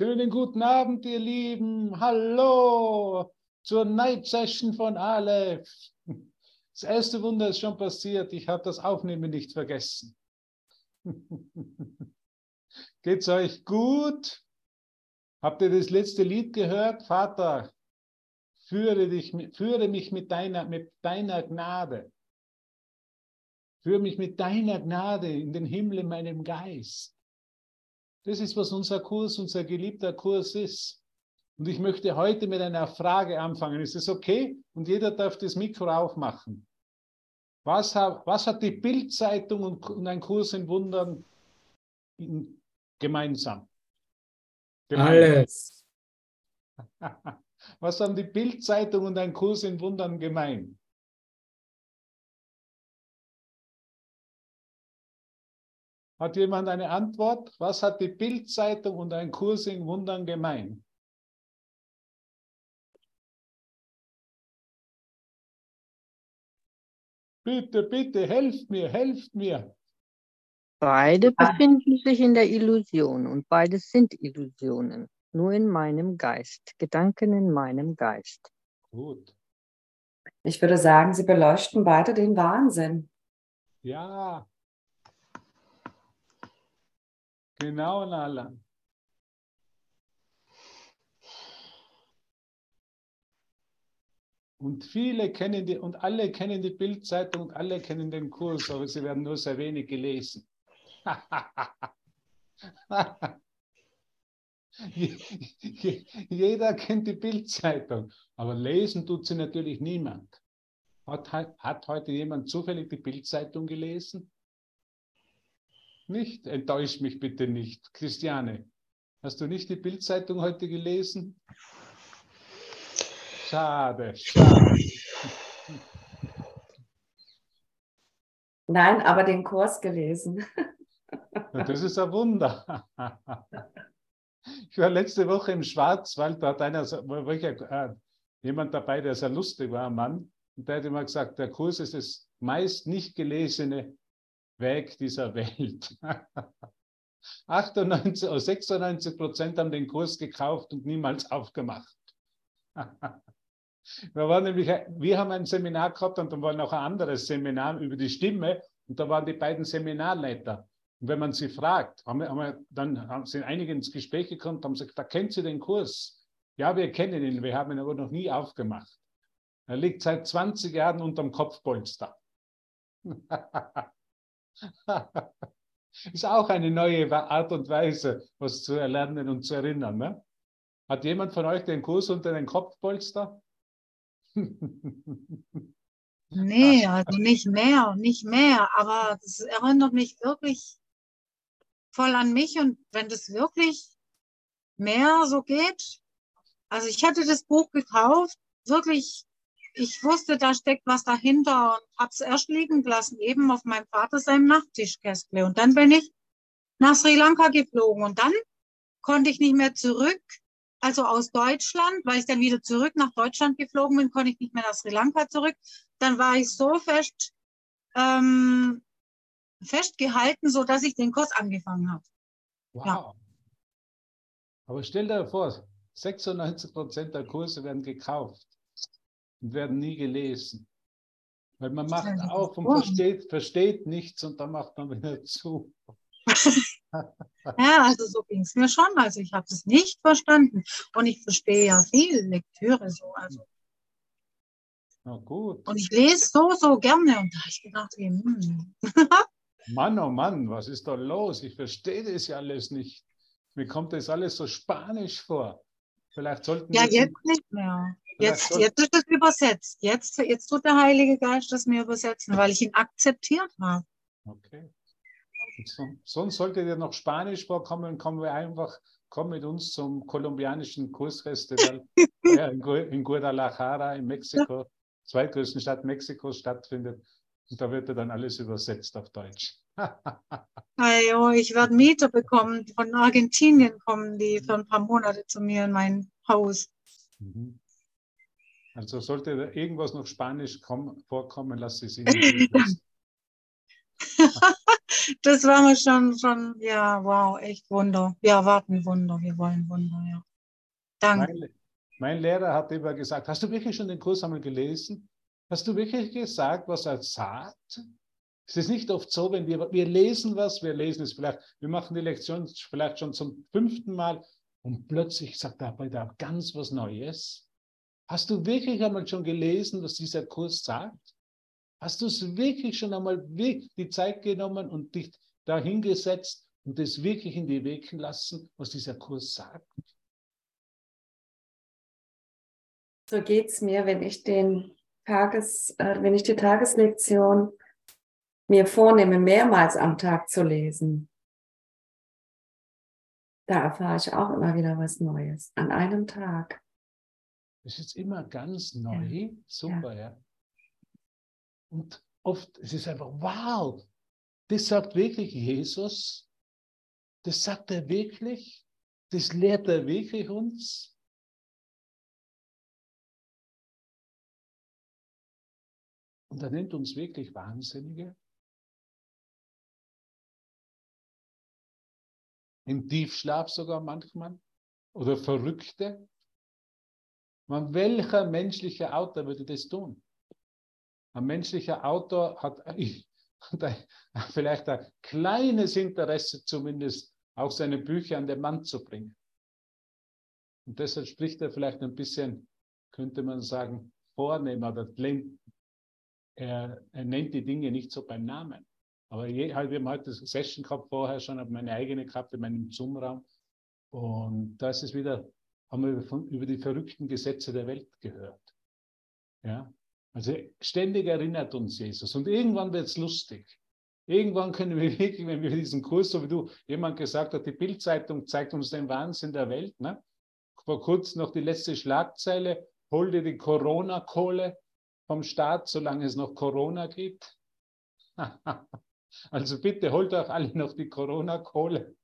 Schönen guten Abend, ihr Lieben. Hallo zur Night Session von Aleph. Das erste Wunder ist schon passiert. Ich habe das Aufnehmen nicht vergessen. Geht's euch gut? Habt ihr das letzte Lied gehört? Vater, führe, dich, führe mich mit deiner, mit deiner Gnade. Führe mich mit deiner Gnade in den Himmel in meinem Geist. Das ist, was unser Kurs, unser geliebter Kurs ist. Und ich möchte heute mit einer Frage anfangen. Ist es okay? Und jeder darf das Mikro aufmachen. Was hat, was hat die Bildzeitung und, ein Kurs in Wundern in, gemeinsam? gemeinsam? Alles. Was haben die Bildzeitung und ein Kurs in Wundern gemein? Hat jemand eine Antwort? Was hat die Bildzeitung und ein Kurs in Wundern gemein? Bitte, bitte, helft mir, helft mir. Beide befinden sich in der Illusion und beides sind Illusionen. Nur in meinem Geist, Gedanken in meinem Geist. Gut. Ich würde sagen, sie beleuchten beide den Wahnsinn. Ja, Genau, Nala. Und viele kennen die, und alle kennen die Bildzeitung und alle kennen den Kurs, aber sie werden nur sehr wenig gelesen. Jeder kennt die Bildzeitung, aber lesen tut sie natürlich niemand. Hat, hat heute jemand zufällig die Bildzeitung gelesen? Nicht? Enttäusch mich bitte nicht. Christiane, hast du nicht die Bildzeitung heute gelesen? Schade, schade. Nein, aber den Kurs gelesen. Das ist ein Wunder. Ich war letzte Woche im Schwarzwald, da hat einer, war ich, äh, jemand dabei, der sehr lustig war, ein Mann, und der hat immer gesagt, der Kurs ist das meist nicht gelesene Weg dieser Welt. 98, 96 Prozent haben den Kurs gekauft und niemals aufgemacht. Wir, waren nämlich, wir haben ein Seminar gehabt und dann war noch ein anderes Seminar über die Stimme und da waren die beiden Seminarleiter. Und wenn man sie fragt, haben wir, haben wir, dann sind einige ins Gespräch gekommen und haben gesagt, da kennt Sie den Kurs. Ja, wir kennen ihn, wir haben ihn aber noch nie aufgemacht. Er liegt seit 20 Jahren unterm Kopfpolster. Ist auch eine neue Art und Weise, was zu erlernen und zu erinnern. Ne? Hat jemand von euch den Kurs unter den Kopfpolster? nee, also nicht mehr, nicht mehr. Aber das erinnert mich wirklich voll an mich. Und wenn das wirklich mehr so geht, also ich hatte das Buch gekauft, wirklich ich wusste, da steckt was dahinter und habe es erst liegen gelassen, eben auf meinem Vater seinem Nachttischkästle. Und dann bin ich nach Sri Lanka geflogen und dann konnte ich nicht mehr zurück, also aus Deutschland, weil ich dann wieder zurück nach Deutschland geflogen bin, konnte ich nicht mehr nach Sri Lanka zurück. Dann war ich so fest ähm, festgehalten, so dass ich den Kurs angefangen habe. Wow. Ja. Aber stell dir vor, 96 Prozent der Kurse werden gekauft und werden nie gelesen. Weil man macht auf und versteht, versteht nichts und dann macht man wieder zu. ja, also so ging es mir schon. Also ich habe es nicht verstanden. Und ich verstehe ja viel Lektüre so. Also. Na gut. Und ich lese so, so gerne. Und da habe ich gedacht, hm. Mann, oh Mann, was ist da los? Ich verstehe das ja alles nicht. Mir kommt das alles so spanisch vor. Vielleicht sollten Ja, jetzt nicht mehr. Jetzt, jetzt ist es übersetzt. Jetzt, jetzt tut der Heilige Geist das mir übersetzen, weil ich ihn akzeptiert habe. Okay. So, sonst sollte dir noch Spanisch vorkommen, kommen wir einfach, komm mit uns zum kolumbianischen Kursfestival in Guadalajara in Mexiko, zweitgrößten Stadt Mexikos stattfindet. Und da wird dann alles übersetzt auf Deutsch. Ayo, ich werde Mieter bekommen. Von Argentinien kommen die für ein paar Monate zu mir in mein Haus. Mhm. Also sollte irgendwas noch Spanisch kommen, vorkommen, lass es Ihnen das war mir schon, schon, ja, wow, echt Wunder. Wir erwarten Wunder, wir wollen Wunder, ja. Danke. Mein, mein Lehrer hat immer gesagt, hast du wirklich schon den Kurs einmal gelesen? Hast du wirklich gesagt, was er sagt? Es ist nicht oft so, wenn wir, wir lesen was, wir lesen es vielleicht, wir machen die Lektion vielleicht schon zum fünften Mal und plötzlich sagt er bei da ganz was Neues. Hast du wirklich einmal schon gelesen, was dieser Kurs sagt? Hast du es wirklich schon einmal die Zeit genommen und dich da hingesetzt und es wirklich in die Wegen lassen, was dieser Kurs sagt? So geht es mir, wenn ich den Tages, äh, wenn ich die Tageslektion mir vornehme, mehrmals am Tag zu lesen. Da erfahre ich auch immer wieder was Neues an einem Tag. Das ist immer ganz neu. Ja. Super, ja. ja. Und oft es ist einfach, wow, das sagt wirklich Jesus. Das sagt er wirklich. Das lehrt er wirklich uns. Und er nennt uns wirklich Wahnsinnige. Im Tiefschlaf sogar manchmal. Oder Verrückte. Man, welcher menschliche Autor würde das tun? Ein menschlicher Autor hat, vielleicht ein kleines Interesse zumindest, auch seine Bücher an den Mann zu bringen. Und deshalb spricht er vielleicht ein bisschen, könnte man sagen, vornehm oder er, er nennt die Dinge nicht so beim Namen. Aber je, halt, wir haben heute Session gehabt, vorher schon, habe meine eigene gehabt in meinem Zoom-Raum. Und da ist es wieder, haben wir über die verrückten Gesetze der Welt gehört. Ja, also ständig erinnert uns Jesus. Und irgendwann wird es lustig. Irgendwann können wir wirklich, wenn wir diesen Kurs, so wie du jemand gesagt hat, die Bildzeitung zeigt uns den Wahnsinn der Welt. Ne? Vor kurzem noch die letzte Schlagzeile, hol dir die Corona-Kohle vom Staat, solange es noch Corona gibt. also bitte holt euch alle noch die Corona-Kohle.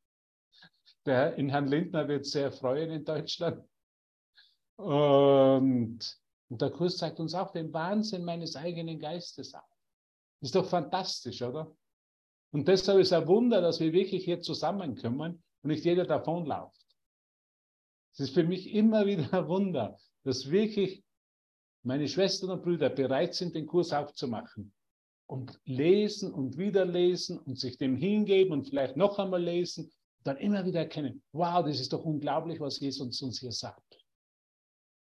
Der in Herrn Lindner wird sehr freuen in Deutschland. Und und der Kurs zeigt uns auch den Wahnsinn meines eigenen Geistes auf. Ist doch fantastisch, oder? Und deshalb ist ein Wunder, dass wir wirklich hier zusammenkommen und nicht jeder davonläuft. Es ist für mich immer wieder ein Wunder, dass wirklich meine Schwestern und Brüder bereit sind, den Kurs aufzumachen und lesen und wieder lesen und sich dem hingeben und vielleicht noch einmal lesen, dann immer wieder erkennen, wow, das ist doch unglaublich, was Jesus uns hier sagt.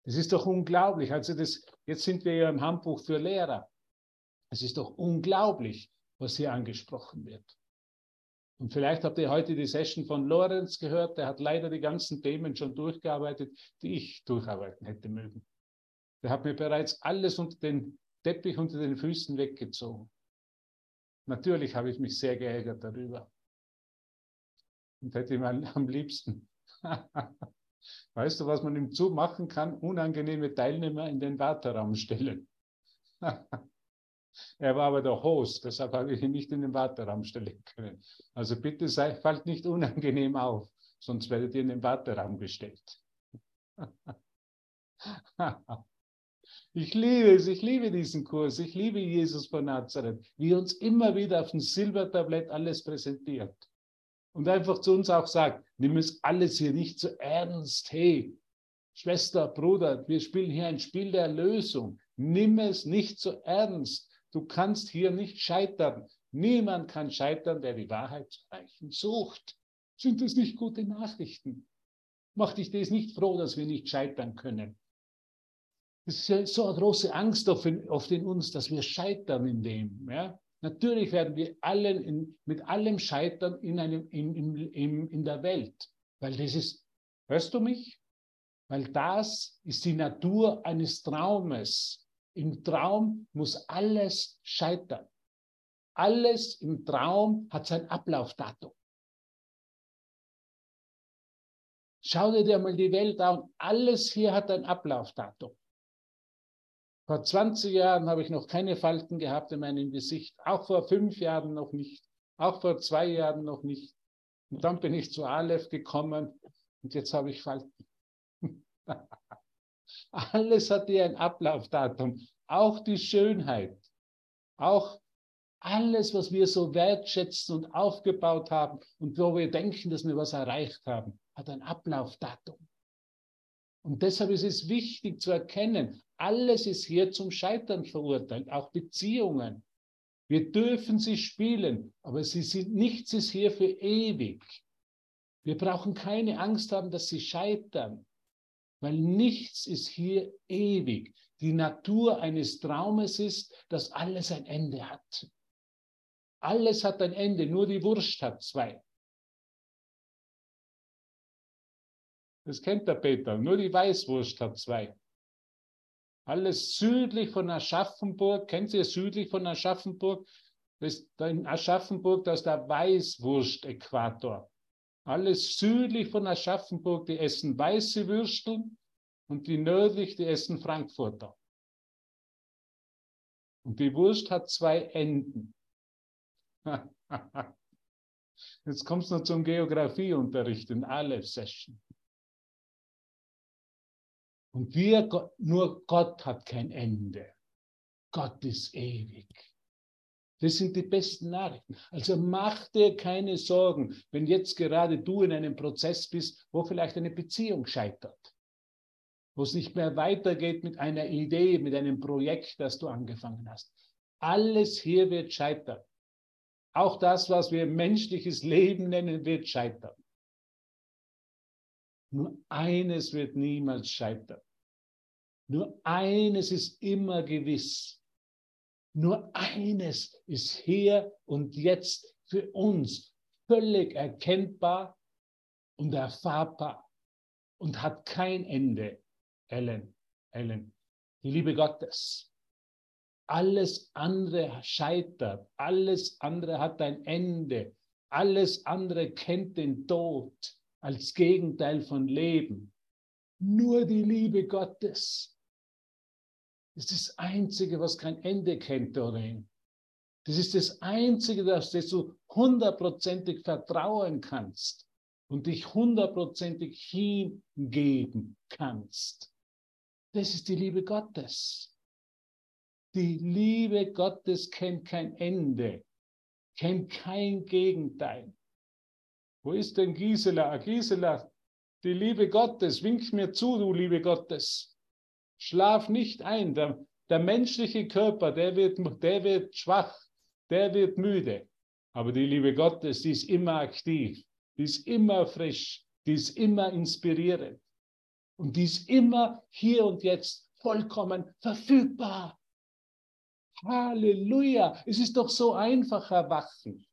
Das ist doch unglaublich. Also das, jetzt sind wir ja im Handbuch für Lehrer. Es ist doch unglaublich, was hier angesprochen wird. Und vielleicht habt ihr heute die Session von Lorenz gehört. Der hat leider die ganzen Themen schon durchgearbeitet, die ich durcharbeiten hätte mögen. Der hat mir bereits alles unter den Teppich unter den Füßen weggezogen. Natürlich habe ich mich sehr geärgert darüber. Und hätte ihm am liebsten Weißt du, was man im Zoo machen kann? Unangenehme Teilnehmer in den Warteraum stellen. er war aber der Host, deshalb habe ich ihn nicht in den Warteraum stellen können. Also bitte sei, fallt nicht unangenehm auf, sonst werdet ihr in den Warteraum gestellt. Ich liebe es, ich liebe diesen Kurs, ich liebe Jesus von Nazareth, wie uns immer wieder auf dem Silbertablett alles präsentiert und einfach zu uns auch sagt, nimm es alles hier nicht so ernst. Hey, Schwester, Bruder, wir spielen hier ein Spiel der Lösung. Nimm es nicht so ernst. Du kannst hier nicht scheitern. Niemand kann scheitern, der die Wahrheit zu erreichen sucht. Sind das nicht gute Nachrichten? Macht dich das nicht froh, dass wir nicht scheitern können? Es ist ja so eine große Angst auf in uns, dass wir scheitern in dem. Ja? Natürlich werden wir allen in, mit allem scheitern in, einem, in, in, in der Welt, weil das ist, hörst du mich? Weil das ist die Natur eines Traumes. Im Traum muss alles scheitern. Alles im Traum hat sein Ablaufdatum. Schau dir mal die Welt an. Alles hier hat ein Ablaufdatum. Vor 20 Jahren habe ich noch keine Falten gehabt in meinem Gesicht, auch vor fünf Jahren noch nicht, auch vor zwei Jahren noch nicht. Und dann bin ich zu Aleph gekommen und jetzt habe ich Falten. Alles hat hier ein Ablaufdatum, auch die Schönheit, auch Alles, was wir so wertschätzen und aufgebaut haben und wo wir denken, dass wir was erreicht haben, hat ein Ablaufdatum. Und deshalb ist es wichtig zu erkennen, alles ist hier zum Scheitern verurteilt, auch Beziehungen. Wir dürfen sie spielen, aber sie sind, nichts ist hier für ewig. Wir brauchen keine Angst haben, dass sie scheitern, weil nichts ist hier ewig. Die Natur eines Traumes ist, dass alles ein Ende hat. Alles hat ein Ende, nur die Wurst hat zwei. Das kennt der Peter, nur die Weißwurst hat zwei. Alles südlich von Aschaffenburg, kennt ihr südlich von Aschaffenburg? Das in Aschaffenburg, das ist der Weißwurst-Äquator. Alles südlich von Aschaffenburg, die essen weiße Würsteln und die nördlich, die essen Frankfurter. Und die Wurst hat zwei Enden. Jetzt kommst du noch zum Geografieunterricht in Aleph-Session. Und wir, nur Gott hat kein Ende. Gott ist ewig. Das sind die besten Nachrichten. Also mach dir keine Sorgen, wenn jetzt gerade du in einem Prozess bist, wo vielleicht eine Beziehung scheitert, wo es nicht mehr weitergeht mit einer Idee, mit einem Projekt, das du angefangen hast. Alles hier wird scheitern. Auch das, was wir menschliches Leben nennen, wird scheitern. Nur eines wird niemals scheitern. Nur eines ist immer gewiss. Nur eines ist hier und jetzt für uns völlig erkennbar und erfahrbar und hat kein Ende. Ellen, Ellen, die Liebe Gottes. Alles andere scheitert, alles andere hat ein Ende, alles andere kennt den Tod als Gegenteil von Leben. Nur die Liebe Gottes ist das Einzige, was kein Ende kennt, Doreen. Das ist das Einzige, dass du hundertprozentig vertrauen kannst und dich hundertprozentig hingeben kannst. Das ist die Liebe Gottes. Die Liebe Gottes kennt kein Ende, kennt kein Gegenteil. Wo ist denn Gisela? Gisela, die Liebe Gottes, wink mir zu, du Liebe Gottes. Schlaf nicht ein. Der, der menschliche Körper, der wird, der wird schwach, der wird müde. Aber die Liebe Gottes, die ist immer aktiv, die ist immer frisch, die ist immer inspirierend. Und die ist immer hier und jetzt vollkommen verfügbar. Halleluja. Es ist doch so einfach erwachen.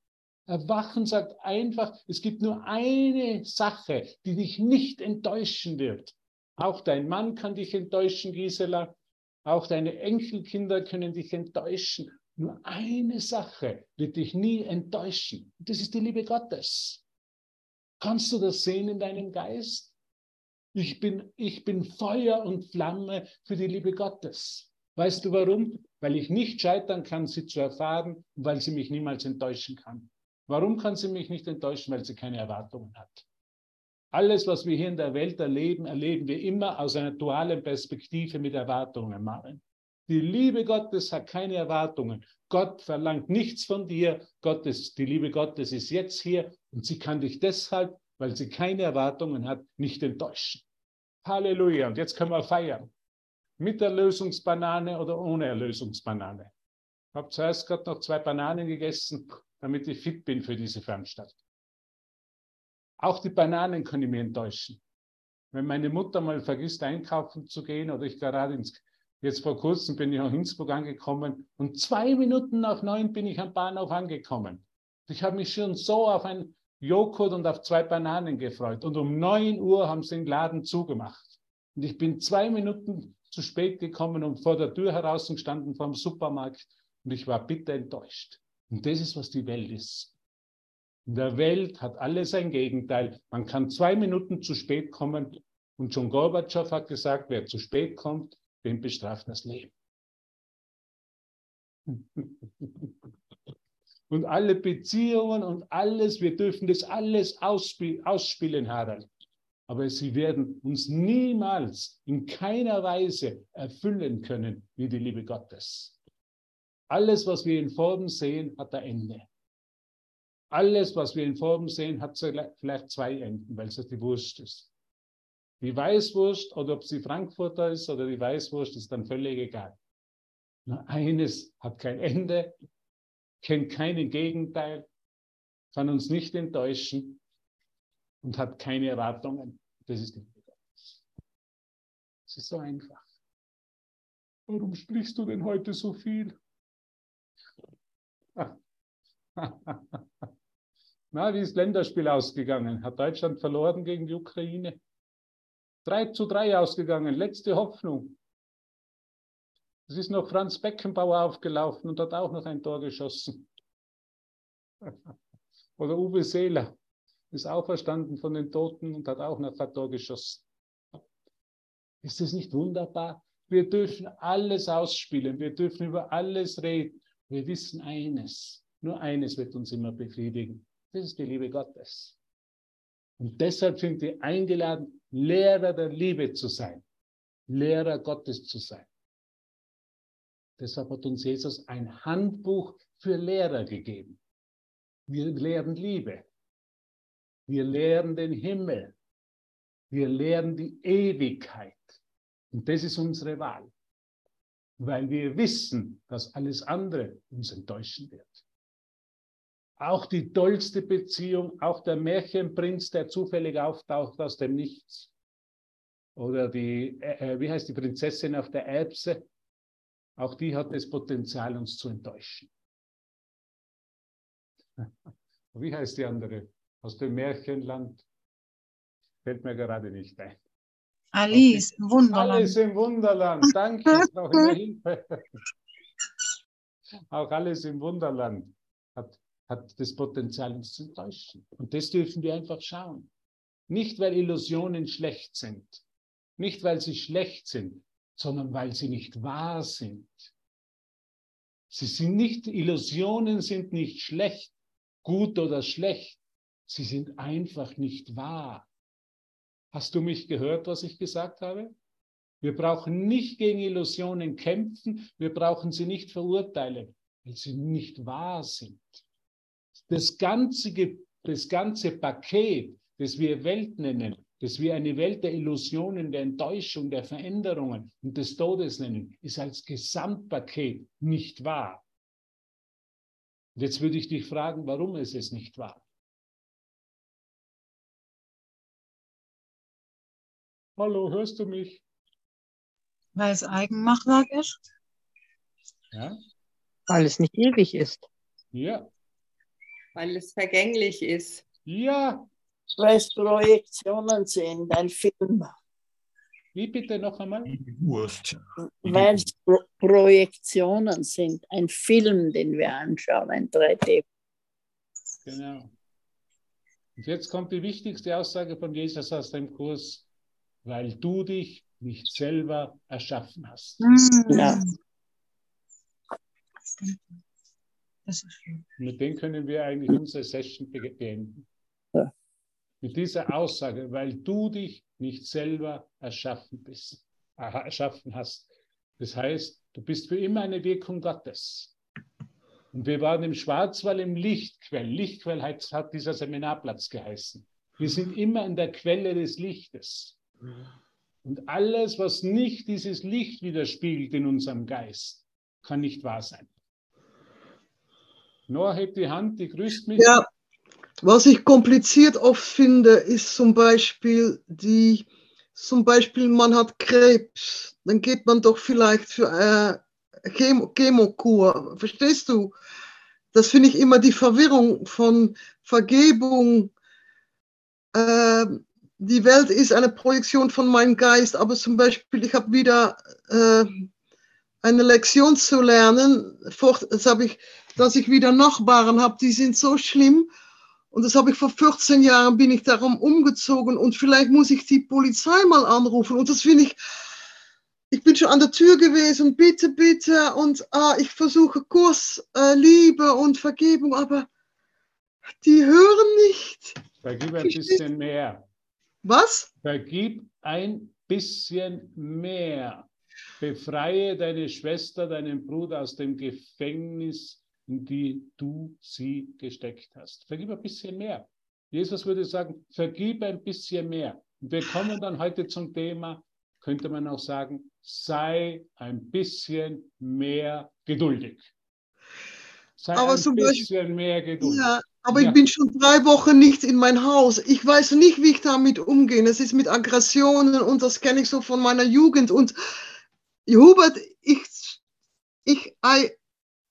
Erwachen sagt einfach, es gibt nur eine Sache, die dich nicht enttäuschen wird. Auch dein Mann kann dich enttäuschen, Gisela. Auch deine Enkelkinder können dich enttäuschen. Nur eine Sache wird dich nie enttäuschen. Das ist die Liebe Gottes. Kannst du das sehen in deinem Geist? Ich bin, ich bin Feuer und Flamme für die Liebe Gottes. Weißt du warum? Weil ich nicht scheitern kann, sie zu erfahren und weil sie mich niemals enttäuschen kann. Warum kann sie mich nicht enttäuschen? Weil sie keine Erwartungen hat. Alles, was wir hier in der Welt erleben, erleben wir immer aus einer dualen Perspektive mit Erwartungen, Maren. Die Liebe Gottes hat keine Erwartungen. Gott verlangt nichts von dir. Gottes, die Liebe Gottes ist jetzt hier und sie kann dich deshalb, weil sie keine Erwartungen hat, nicht enttäuschen. Halleluja. Und jetzt können wir feiern. Mit Erlösungsbanane oder ohne Erlösungsbanane. Ich habe zuerst gerade noch zwei Bananen gegessen, damit ich fit bin für diese Veranstaltung. Auch die Bananen können mich enttäuschen. Wenn meine Mutter mal vergisst, einkaufen zu gehen oder ich gerade ins, jetzt vor kurzem bin ich nach Innsbruck angekommen und zwei Minuten nach neun bin ich am Bahnhof angekommen. Ich habe mich schon so auf ein Joghurt und auf zwei Bananen gefreut und um neun Uhr haben sie den Laden zugemacht. Und ich bin zwei Minuten zu spät gekommen und vor der Tür heraus gestanden vom Supermarkt und ich war bitter enttäuscht. Und das ist, was die Welt ist. In der Welt hat alles ein Gegenteil. Man kann zwei Minuten zu spät kommen und John Gorbatschow hat gesagt, wer zu spät kommt, den bestraft das Leben. und alle Beziehungen und alles, wir dürfen das alles ausspielen, Harald aber sie werden uns niemals in keiner Weise erfüllen können wie die Liebe Gottes. Alles, was wir in Form sehen, hat ein Ende. Alles, was wir in Form sehen, hat vielleicht zwei Enden, weil es die Wurst ist. Die Weißwurst oder ob sie Frankfurter ist oder die Weißwurst, ist dann völlig egal. Nur eines hat kein Ende, kennt keinen Gegenteil, kann uns nicht enttäuschen und hat keine Erwartungen. Das ist die Liebe Es ist so einfach. Warum sprichst du denn heute so viel? Na, wie ist Länderspiel ausgegangen? Hat Deutschland verloren gegen die Ukraine? 3 zu 3 ausgegangen, letzte Hoffnung. Es ist noch Franz Beckenbauer aufgelaufen und hat auch noch ein Tor geschossen. Oder Uwe Seeler ist auferstanden von den Toten und hat auch noch ein Tor geschossen. Ist es nicht wunderbar? Wir dürfen alles ausspielen, wir dürfen über alles reden. Wir wissen eines, nur eines wird uns immer befriedigen. Das ist die Liebe Gottes. Und deshalb sind wir eingeladen, Lehrer der Liebe zu sein, Lehrer Gottes zu sein. Deshalb hat uns Jesus ein Handbuch für Lehrer gegeben. Wir lehren Liebe. Wir lehren den Himmel. Wir lehren die Ewigkeit. Und das ist unsere Wahl. Weil wir wissen, dass alles andere uns enttäuschen wird. Auch die tollste Beziehung, auch der Märchenprinz, der zufällig auftaucht aus dem Nichts. Oder die, äh, äh wie heißt die Prinzessin auf der Erbse? Auch die hat das Potenzial, uns zu enttäuschen. Wie heißt die andere? Aus dem Märchenland? Fällt mir gerade nicht ein. Alice im Wunderland. Alice im Wunderland. Danke, auch in der Hilfe. Auch alles im Wunderland hat hat das Potenzial, uns zu täuschen. Und das dürfen wir einfach schauen. Nicht, weil Illusionen schlecht sind, nicht, weil sie schlecht sind, sondern weil sie nicht wahr sind. Sie sind nicht, Illusionen sind nicht schlecht, gut oder schlecht. Sie sind einfach nicht wahr. Hast du mich gehört, was ich gesagt habe? Wir brauchen nicht gegen Illusionen kämpfen, wir brauchen sie nicht verurteilen, weil sie nicht wahr sind das ganze, das ganze Paket, das wir Welt nennen, das wir eine Welt der Illusionen, der Enttäuschung, der Veränderungen und des Todes nennen, ist als Gesamtpaket nicht wahr. Und jetzt würde ich dich fragen, warum ist es nicht wahr? Hallo, hörst du mich? Weil es Eigenmachwerk ist? Ja. Weil es nicht ewig ist. Ja weil es vergänglich ist. Ja. Weil es Projektionen sind, ein Film. Wie bitte noch einmal? Wurst. Weil es Pro Projektionen sind, ein Film, den wir anschauen, ein 3D. Genau. Und jetzt kommt die wichtigste Aussage von Jesus aus dem Kurs, weil du dich nicht selber erschaffen hast. Ja. Ist schön. Mit dem können wir eigentlich unsere Session beenden. Ja. Mit dieser Aussage, weil du dich nicht selber erschaffen bist, erschaffen hast. Das heißt, du bist für immer eine Wirkung Gottes. Und wir waren im Schwarzwald im Lichtquell. Lichtquell hat, hat dieser Seminarplatz geheißen. Wir sind immer in der Quelle des Lichtes. Und alles, was nicht dieses Licht widerspiegelt in unserem Geist, kann nicht wahr sein. Noah hebt die Hand, die grüßt mich. Ja, was ich kompliziert oft finde, ist zum Beispiel die, zum Beispiel man hat Krebs, dann geht man doch vielleicht für eine Chemo Chemokur. Verstehst du? Das finde ich immer die Verwirrung von Vergebung. Äh, die Welt ist eine Projektion von meinem Geist, aber zum Beispiel, ich habe wieder äh, eine Lektion zu lernen. Das habe ich dass ich wieder Nachbarn habe, die sind so schlimm. Und das habe ich vor 14 Jahren, bin ich darum umgezogen und vielleicht muss ich die Polizei mal anrufen. Und das finde ich, ich bin schon an der Tür gewesen, bitte, bitte. Und ah, ich versuche Kurs, äh, Liebe und Vergebung, aber die hören nicht. Vergib ein bisschen mehr. Was? Vergib ein bisschen mehr. befreie deine Schwester, deinen Bruder aus dem Gefängnis, in die du sie gesteckt hast. Vergib ein bisschen mehr. Jesus würde sagen, vergib ein bisschen mehr. Und wir kommen dann heute zum Thema, könnte man auch sagen, sei ein bisschen mehr geduldig. Sei Aber ein bisschen Beispiel- mehr geduldig. Ja, aber Ja. ich bin schon drei Wochen nicht in mein Haus. Ich weiß nicht, wie ich damit umgehe. Es ist mit Aggressionen und das kenne ich so von meiner Jugend. Und Hubert, ich, ich, I-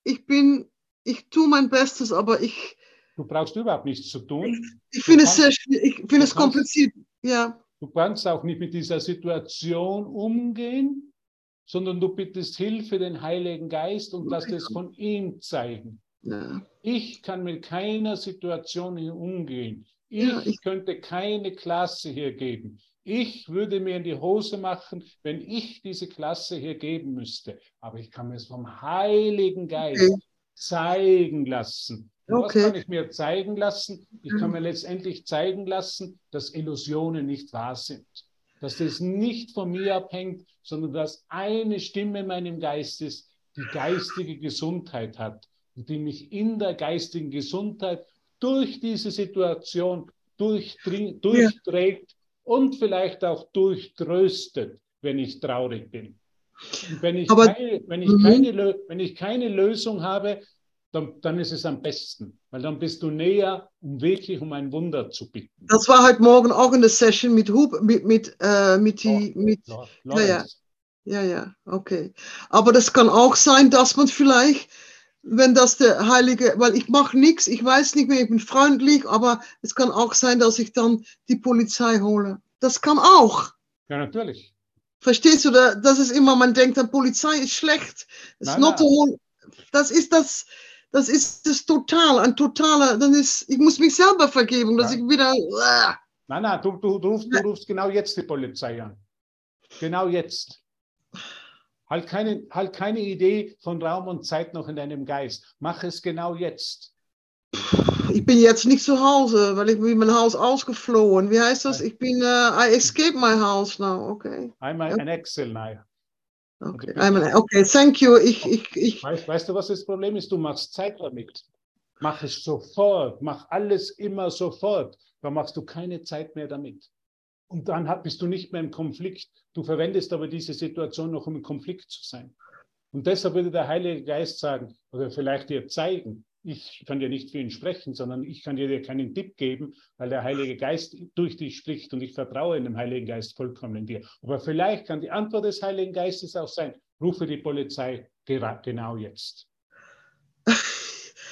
ich bin, ich tue mein Bestes, aber ich, Du brauchst überhaupt nichts zu tun. ich finde es sehr schwierig. Ich finde es kompliziert. Ja, Du kannst auch nicht mit dieser Situation umgehen, sondern du bittest Hilfe den Heiligen Geist und lass es von ihm zeigen. Ja. Ich kann mit keiner Situation hier umgehen. Ich, Ja, ich- könnte keine Klasse hier geben. Ich würde mir in die Hose machen, wenn ich diese Klasse hier geben müsste. Aber ich kann mir es vom Heiligen Geist Okay. zeigen lassen. Und Was Okay. kann ich mir zeigen lassen? Ich kann mir letztendlich zeigen lassen, dass Illusionen nicht wahr sind. Dass das nicht von mir abhängt, sondern dass eine Stimme in meinem Geist ist, die geistige Gesundheit hat die mich in der geistigen Gesundheit durch diese Situation durchträgt und vielleicht auch durchtröstet, wenn ich traurig bin. Wenn ich, Aber- keine, wenn, ich keine, wenn ich keine Lösung habe, dann, dann ist es am besten, weil dann bist du näher, um wirklich um ein Wunder zu bitten. Das war heute Morgen auch in der Session mit Hub, mit, mit, äh, mit, die, mit, Lor- Ja, ja. Ja, ja, okay. Aber das kann auch sein, dass man vielleicht, wenn das der Heilige, weil ich mache nichts, ich weiß nicht mehr, ich bin freundlich, aber es kann auch sein, dass ich dann die Polizei hole. Das kann auch. Ja, natürlich. Verstehst du, da- das ist immer, man denkt, die Polizei ist schlecht. Das, Nein, nein. to hold- das ist das, das ist das total, ein totaler, dann ist, ich muss mich selber vergeben, dass Ja. ich wieder, ah, Nein, nein, du, du, du, rufst, du rufst genau jetzt die Polizei an. Genau jetzt. Halt keine, halt keine Idee von Raum und Zeit noch in deinem Geist. Mach es genau jetzt. ich bin jetzt nicht zu Hause, weil ich bin mein Haus ausgeflohen. Wie heißt das? Ich bin, äh, I escaped my house now, okay. Einmal ein Excel naja. Okay. I'm an, okay, thank you. Ich, ich, ich, Weißt, weißt du, was das Problem ist? Du machst Zeit damit. Mach es sofort. Mach alles immer sofort. Dann machst du keine Zeit mehr damit. Und dann bist du nicht mehr im Konflikt. Du verwendest aber diese Situation noch, um im Konflikt zu sein. Und deshalb würde der Heilige Geist sagen, oder vielleicht dir zeigen, ich kann dir nicht für ihn sprechen, sondern ich kann dir keinen Tipp geben, weil der Heilige Geist durch dich spricht und ich vertraue in den Heiligen Geist vollkommen in dir. Aber vielleicht kann die Antwort des Heiligen Geistes auch sein, rufe die Polizei genau jetzt.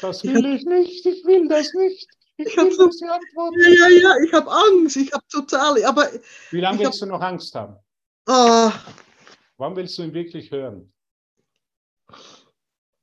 Das will ich nicht, ich will das nicht. Ich Ich hab will, so- ja, ja, ja, ich habe Angst. Ich habe total, aber, Wie lange ich hab- willst du noch Angst haben? ah, Wann willst du ihn wirklich hören?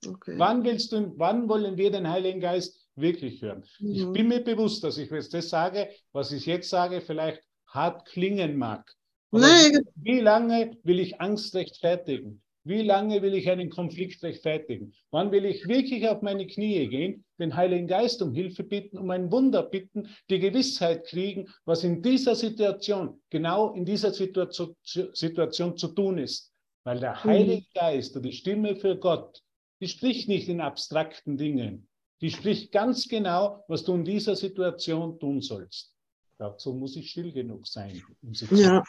okay. Wann willst du, wann wollen wir den Heiligen Geist wirklich hören? Ich Mhm. bin mir bewusst, dass ich jetzt das sage, was ich jetzt sage, vielleicht hart klingen mag. Nee, Wie lange will ich Angst rechtfertigen? Wie lange will ich einen Konflikt rechtfertigen? Wann will ich wirklich auf meine Knie gehen, den Heiligen Geist um Hilfe bitten, um ein Wunder bitten, die Gewissheit kriegen, was in dieser Situation, genau in dieser Situation, Situation zu tun ist? Weil der Heilige Geist oder die Stimme für Gott, die spricht nicht in abstrakten Dingen. Die spricht ganz genau, was du in dieser Situation tun sollst. Dazu muss ich still genug sein, um sie zu ja.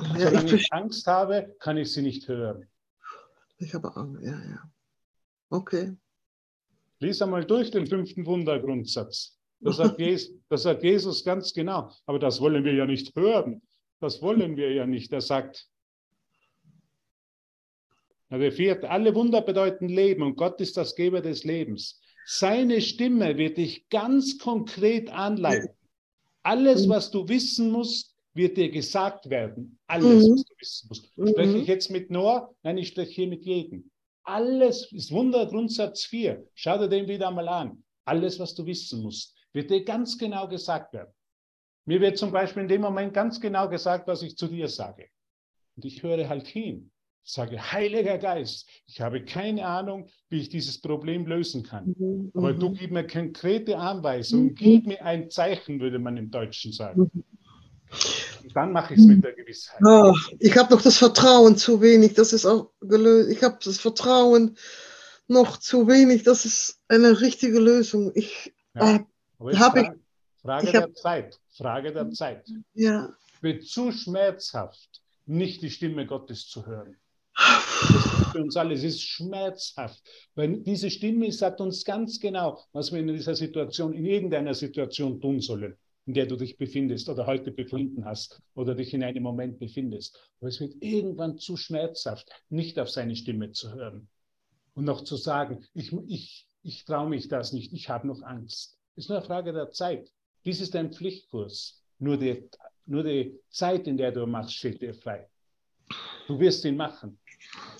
Ich, Solange ich verstehe. Angst habe, kann ich sie nicht hören. ich habe Angst, ja, ja. Okay. Lies einmal durch den fünften Wundergrundsatz. Da sagt, Jesus, da sagt Jesus ganz genau, aber das wollen wir ja nicht hören. Das wollen wir ja nicht. Er sagt, der vierte, alle Wunder bedeuten Leben und Gott ist das Geber des Lebens. Seine Stimme wird dich ganz konkret anleiten. Alles, was du wissen musst, wird dir gesagt werden. Alles, Mhm. was du wissen musst. Spreche Mhm. ich jetzt mit Noah? Nein, ich spreche hier mit jedem. Alles ist Wundergrundsatz 4. Schau dir den wieder mal an. Alles, was du wissen musst, wird dir ganz genau gesagt werden. Mir wird zum Beispiel in dem Moment ganz genau gesagt, was ich zu dir sage. Und ich höre halt hin. Ich sage, Heiliger Geist, ich habe keine Ahnung, wie ich dieses Problem lösen kann. Mhm, Aber mhm. du gib mir konkrete Anweisungen, Mhm. gib mir ein Zeichen, würde man im Deutschen sagen. Und dann mache ich es mit der Gewissheit. Ah, ich habe noch das Vertrauen zu wenig, das ist auch gelöst. Ich habe das Vertrauen noch zu wenig, das ist eine richtige Lösung. Ich, Ja. äh, Aber jetzt hab ich- Frage, ich hab- der Zeit. Frage der Zeit. ja. Wird zu schmerzhaft, nicht die Stimme Gottes zu hören. Das ist für uns alle, es ist schmerzhaft, weil diese Stimme sagt uns ganz genau, was wir in dieser Situation, in irgendeiner Situation tun sollen, in der du dich befindest oder heute befunden hast oder dich in einem Moment befindest. Aber es wird irgendwann zu schmerzhaft, nicht auf seine Stimme zu hören und noch zu sagen, ich, ich, ich traue mich das nicht, ich habe noch Angst. Es ist nur eine Frage der Zeit. Dies ist ein Pflichtkurs. Nur die, nur die Zeit, in der du machst, steht dir frei. Du wirst ihn machen.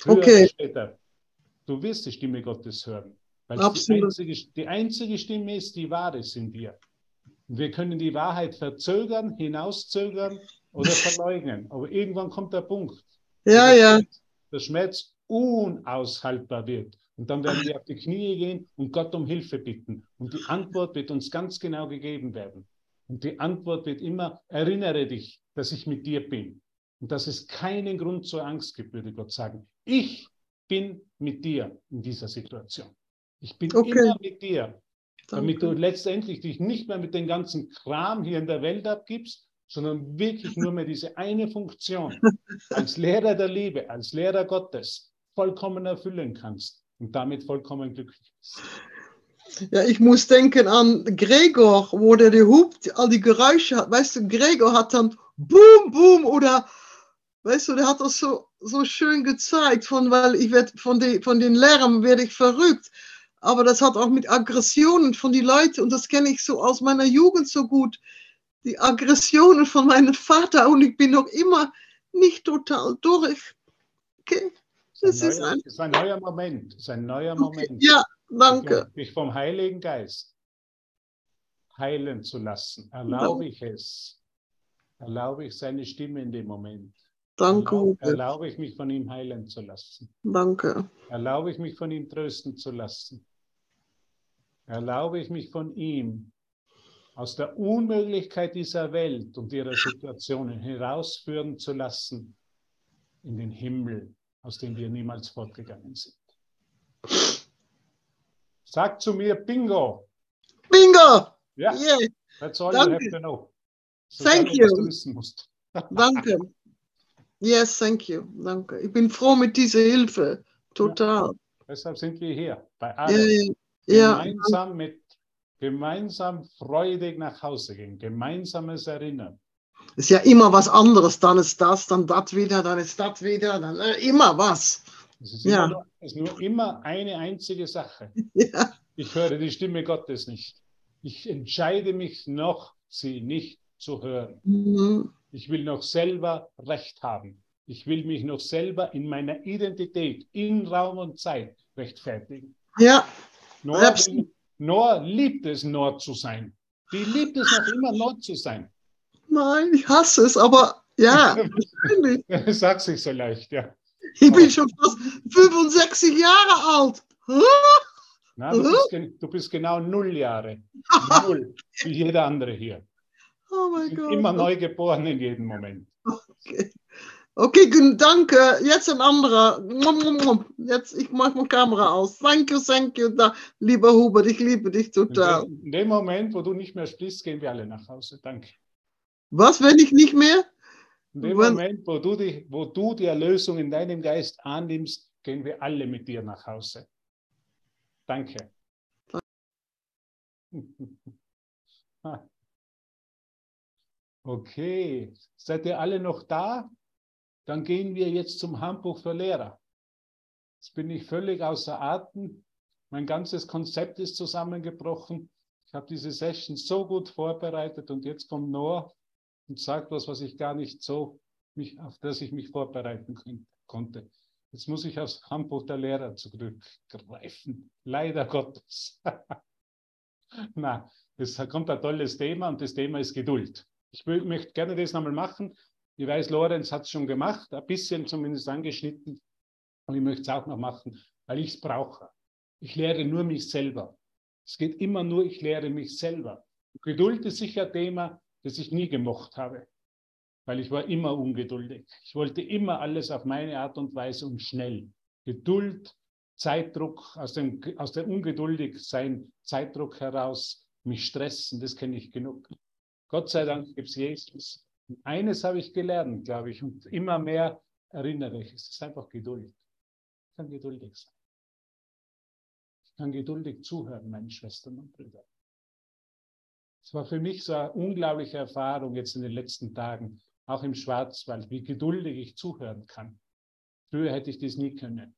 Früher Okay. oder später. Du wirst die Stimme Gottes hören. Weil es die Absolut. einzige, die einzige Stimme ist, die wahr ist in dir. Wir können die Wahrheit verzögern, hinauszögern oder verleugnen. Aber irgendwann kommt der Punkt, Ja, der ja, Schmerz- der Schmerz unaushaltbar wird. Und dann werden wir auf die Knie gehen und Gott um Hilfe bitten. Und die Antwort wird uns ganz genau gegeben werden. Und die Antwort wird immer, erinnere dich, dass ich mit dir bin. Und dass es keinen Grund zur Angst gibt, würde Gott sagen. Ich bin mit dir in dieser Situation. Ich bin Okay. immer mit dir, damit du letztendlich dich nicht mehr mit dem ganzen Kram hier in der Welt abgibst, sondern wirklich nur mehr diese eine Funktion als Lehrer der Liebe, als Lehrer Gottes vollkommen erfüllen kannst und damit vollkommen glücklich bist. Ja, ich muss denken an Gregor, wo der die Hub, all die Geräusche hat. Weißt du, Gregor hat dann Boom, Boom oder, weißt du, der hat das so, so schön gezeigt, von, weil ich werd, von, die, von den Lehrern werde ich verrückt. Aber das hat auch mit Aggressionen von den Leuten, und das kenne ich so aus meiner Jugend so gut, die Aggressionen von meinem Vater, und ich bin noch immer nicht total durch. Okay, das Es ist ist ein, ein, neuer, ist ein neuer Moment, ist ein neuer Moment. ja, danke. Dich vom Heiligen Geist heilen zu lassen. Erlaube ich es? Erlaube ich seine Stimme in dem Moment? Danke, Erlaube, erlaube ich mich von ihm heilen zu lassen? Danke. Erlaube ich mich von ihm trösten zu lassen? Erlaube ich mich von ihm aus der Unmöglichkeit dieser Welt und ihrer Situationen herausführen zu lassen in den Himmel, aus dem wir niemals fortgegangen sind? Sag zu mir Bingo. Bingo! Ja, Yeah, that's all Danke. you have to know. Ist Thank you. danke. Yes, thank you. Danke. Ich bin froh mit dieser Hilfe. Total. Deshalb sind wir hier bei Ja, allen. ja, ja. gemeinsam mit gemeinsam freudig nach Hause gehen, gemeinsames Erinnern. Ist ja immer was anderes. Dann ist das, dann das wieder, dann ist das wieder, dann äh, immer was. Es ist, Ja. immer es ist nur immer eine einzige Sache. Ja, Ich höre die Stimme Gottes nicht. Ich entscheide mich noch, sie nicht zu hören. Mhm. Ich will noch selber Recht haben. Ich will mich noch selber in meiner Identität in Raum und Zeit rechtfertigen. ja, Will- Noah liebt es, Nord zu sein. Die liebt es noch immer, Nord zu sein. nein, ich hasse es, aber ja, wahrscheinlich. Sagt sich so leicht, ja. Ich bin schon fast 65 Jahre alt. Na, du, bist, du bist genau null Jahre. Null, wie jeder andere hier. Oh mein Gott. immer neu geboren in jedem Moment. Okay, okay gut, danke. Jetzt ein anderer. Jetzt, ich mache meine Kamera aus. Thank you, thank you. Da, lieber Hubert, ich liebe dich total. in dem Moment, wo du nicht mehr sprichst, gehen wir alle nach Hause. Danke. Was, wenn ich nicht mehr? In dem Wenn- Moment, wo du, die, wo du die Erlösung in deinem Geist annimmst, gehen wir alle mit dir nach Hause. Danke. Okay, seid ihr alle noch da? Dann gehen wir jetzt zum Handbuch für Lehrer. Jetzt bin ich völlig außer Atem. Mein ganzes Konzept ist zusammengebrochen. Ich habe diese Session so gut vorbereitet und jetzt kommt Noah und sagt was, was ich gar nicht so, mich, auf das ich mich vorbereiten kon konnte. Jetzt muss ich aufs Handbuch der Lehrer zurückgreifen. Leider Gottes. Na, es kommt ein tolles Thema und das Thema ist Geduld. Ich möchte gerne das nochmal machen. Ich weiß, Lorenz hat es schon gemacht, ein bisschen zumindest angeschnitten. Und ich möchte es auch noch machen, weil ich es brauche. Ich lehre nur mich selber. Es geht immer nur, ich lehre mich selber. Geduld ist sicher ein Thema, das ich nie gemocht habe. weil ich war immer ungeduldig. Ich wollte immer alles auf meine Art und Weise und schnell. Geduld, Zeitdruck, aus dem, aus dem Ungeduldigsein, Zeitdruck heraus, mich stressen, das kenne ich genug. Gott sei Dank gibt es Jesus. Eines habe ich gelernt, glaube ich, und immer mehr erinnere ich, es ist einfach Geduld. Ich kann geduldig sein. Ich kann geduldig zuhören, meine Schwestern und Brüder. Es war für mich so eine unglaubliche Erfahrung jetzt in den letzten Tagen, auch im Schwarzwald, wie geduldig ich zuhören kann. Früher hätte ich das nie können.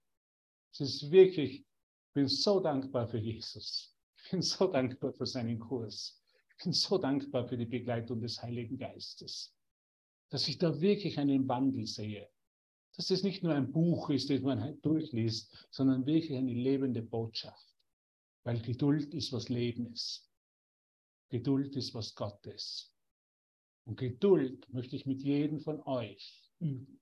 Es ist wirklich, ich bin so dankbar für Jesus. Ich bin so dankbar für seinen Kurs. Ich bin so dankbar für die Begleitung des Heiligen Geistes, dass ich da wirklich einen Wandel sehe. Dass es nicht nur ein Buch ist, das man halt durchliest, sondern wirklich eine lebende Botschaft. Weil Geduld ist, was Leben ist. Geduld ist, was Gott ist. Und Geduld möchte ich mit jedem von euch üben.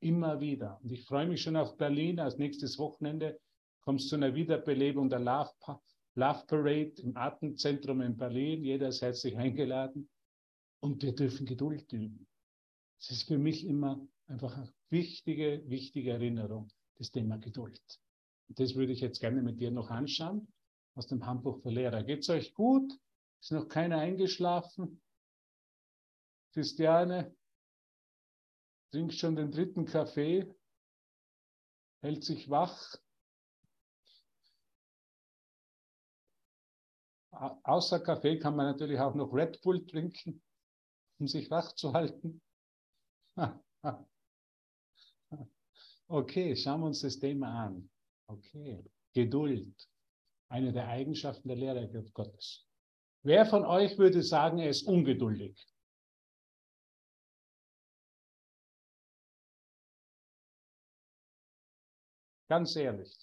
Immer wieder. Und ich freue mich schon auf Berlin. Als nächstes Wochenende kommt es zu einer Wiederbelebung der Love, Love Parade im Atemzentrum in Berlin. Jeder ist herzlich eingeladen. Und wir dürfen Geduld üben. Es ist für mich immer einfach eine wichtige, wichtige Erinnerung, das Thema Geduld. Und das würde ich jetzt gerne mit dir noch anschauen, aus dem Handbuch für Lehrer. Geht es euch gut? Ist noch keiner eingeschlafen? Christiane trinkt schon den dritten Kaffee, hält sich wach. Außer Kaffee kann man natürlich auch noch Red Bull trinken, um sich wach zu halten. Okay, schauen wir uns das Thema an. Okay, Geduld, eine der Eigenschaften der Lehre Gottes. Wer von euch würde sagen, er ist ungeduldig? Ganz ehrlich.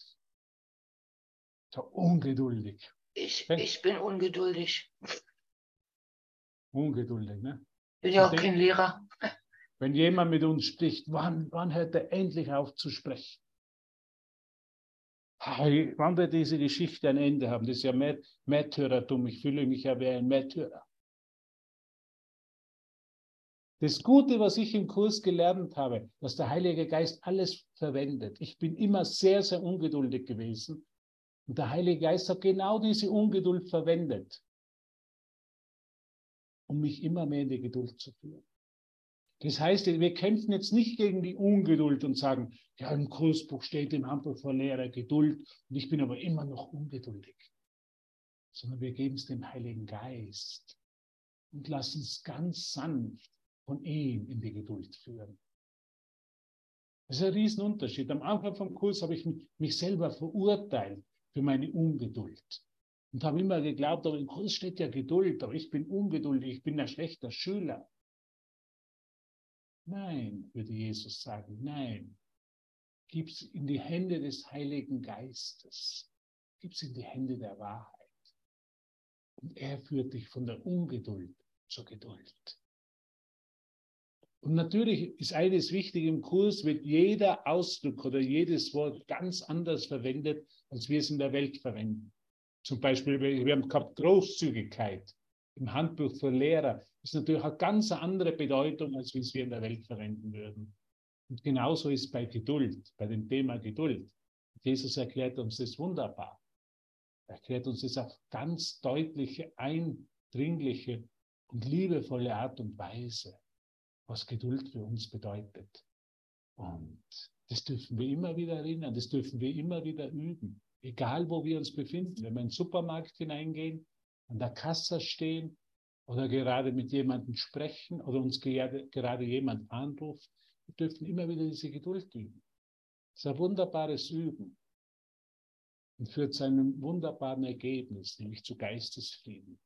So ungeduldig. Ich, ich bin ungeduldig. Ungeduldig, ne? Bin ja auch kein Lehrer. Wenn jemand mit uns spricht, wann, wann hört er endlich auf zu sprechen? Wann wird diese Geschichte ein Ende haben? Das ist ja Märtyrertum. Ich fühle mich ja wie ein Märtyrer. Das Gute, was ich im Kurs gelernt habe, dass der Heilige Geist alles verwendet. Ich bin immer sehr, sehr ungeduldig gewesen. Und der Heilige Geist hat genau diese Ungeduld verwendet, um mich immer mehr in die Geduld zu führen. Das heißt, wir kämpfen jetzt nicht gegen die Ungeduld und sagen, ja, im Kursbuch steht im von Lehrer Geduld und ich bin aber immer noch ungeduldig. Sondern wir geben es dem Heiligen Geist und lassen es ganz sanft von ihm in die Geduld führen. Das ist ein Riesenunterschied. Am Anfang vom Kurs habe ich mich selber verurteilt für meine Ungeduld und habe immer geglaubt, aber im Kurs steht ja Geduld, aber ich bin ungeduldig, ich bin ein schlechter Schüler. Nein, würde Jesus sagen, nein. Gib's in die Hände des Heiligen Geistes. Gib's in die Hände der Wahrheit. Und er führt dich von der Ungeduld zur Geduld. Und natürlich ist eines wichtig im Kurs, wird jeder Ausdruck oder jedes Wort ganz anders verwendet, als wir es in der Welt verwenden. Zum Beispiel, wir haben gehabt Großzügigkeit im Handbuch für Lehrer ist natürlich eine ganz andere Bedeutung, als wie es wir in der Welt verwenden würden. Und genauso ist bei Geduld, bei dem Thema Geduld. Jesus erklärt uns das wunderbar. Er erklärt uns das auf ganz deutliche, eindringliche und liebevolle Art und Weise, was Geduld für uns bedeutet. Und das dürfen wir immer wieder erinnern, das dürfen wir immer wieder üben. Egal, wo wir uns befinden. Wenn wir in den Supermarkt hineingehen, an der Kasse stehen oder gerade mit jemandem sprechen oder uns gerade, gerade jemand anruft, wir dürfen immer wieder diese Geduld üben. Das ist ein wunderbares Üben und führt zu einem wunderbaren Ergebnis, nämlich zu Geistesfrieden,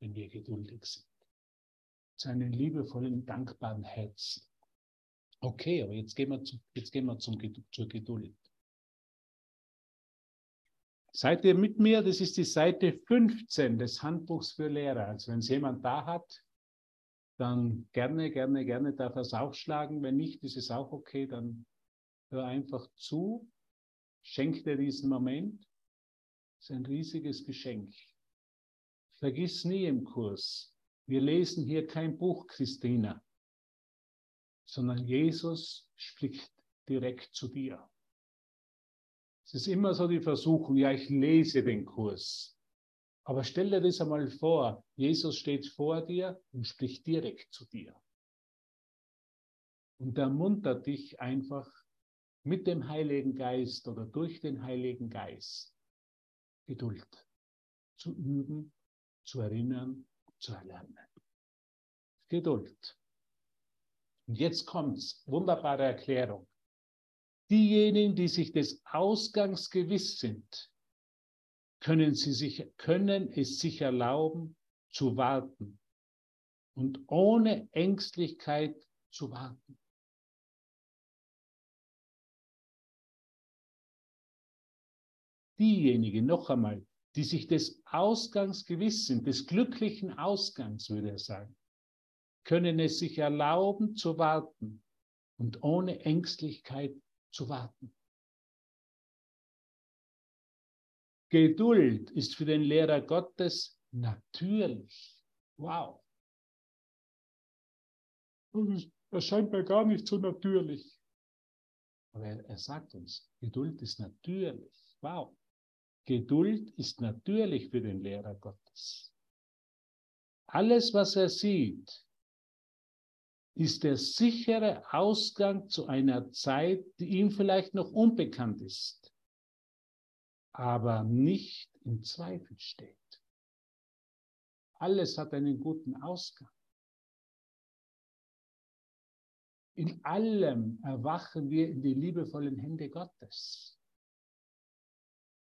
wenn wir geduldig sind. Zu einem liebevollen, dankbaren Herzen. Okay, aber jetzt gehen wir, zu, jetzt gehen wir zum, zur Geduld. Seid ihr mit mir? Das ist die Seite 15 des Handbuchs für Lehrer. Also wenn es jemand da hat, dann gerne, gerne, gerne darf er es aufschlagen. Wenn nicht, ist es auch okay. Dann hör einfach zu. Schenk dir diesen Moment. Das ist ein riesiges Geschenk. Vergiss nie im Kurs. Wir lesen hier kein Buch, Christina. sondern Jesus spricht direkt zu dir. Es ist immer so die Versuchung, ja, ich lese den Kurs. Aber stell dir das einmal vor, Jesus steht vor dir und spricht direkt zu dir. Und ermuntert dich einfach mit dem Heiligen Geist oder durch den Heiligen Geist Geduld zu üben, zu erinnern, zu erlernen. Geduld. Und jetzt kommt's. Wunderbare Erklärung. Diejenigen, die sich des Ausgangs gewiss sind, können, sie sich, können es sich erlauben, zu warten und ohne Ängstlichkeit zu warten. Diejenigen, noch einmal, die sich des Ausgangs gewiss sind, des glücklichen Ausgangs, würde er sagen, können es sich erlauben zu warten und ohne Ängstlichkeit zu warten. Geduld ist für den Lehrer Gottes natürlich. Wow. Das scheint mir gar nicht so natürlich. Aber er, er sagt uns, Geduld ist natürlich. Wow. Geduld ist natürlich für den Lehrer Gottes. Alles, was er sieht, ist der sichere Ausgang zu einer Zeit, die ihm vielleicht noch unbekannt ist, aber nicht im Zweifel steht. Alles hat einen guten Ausgang. In allem erwachen wir in die liebevollen Hände Gottes.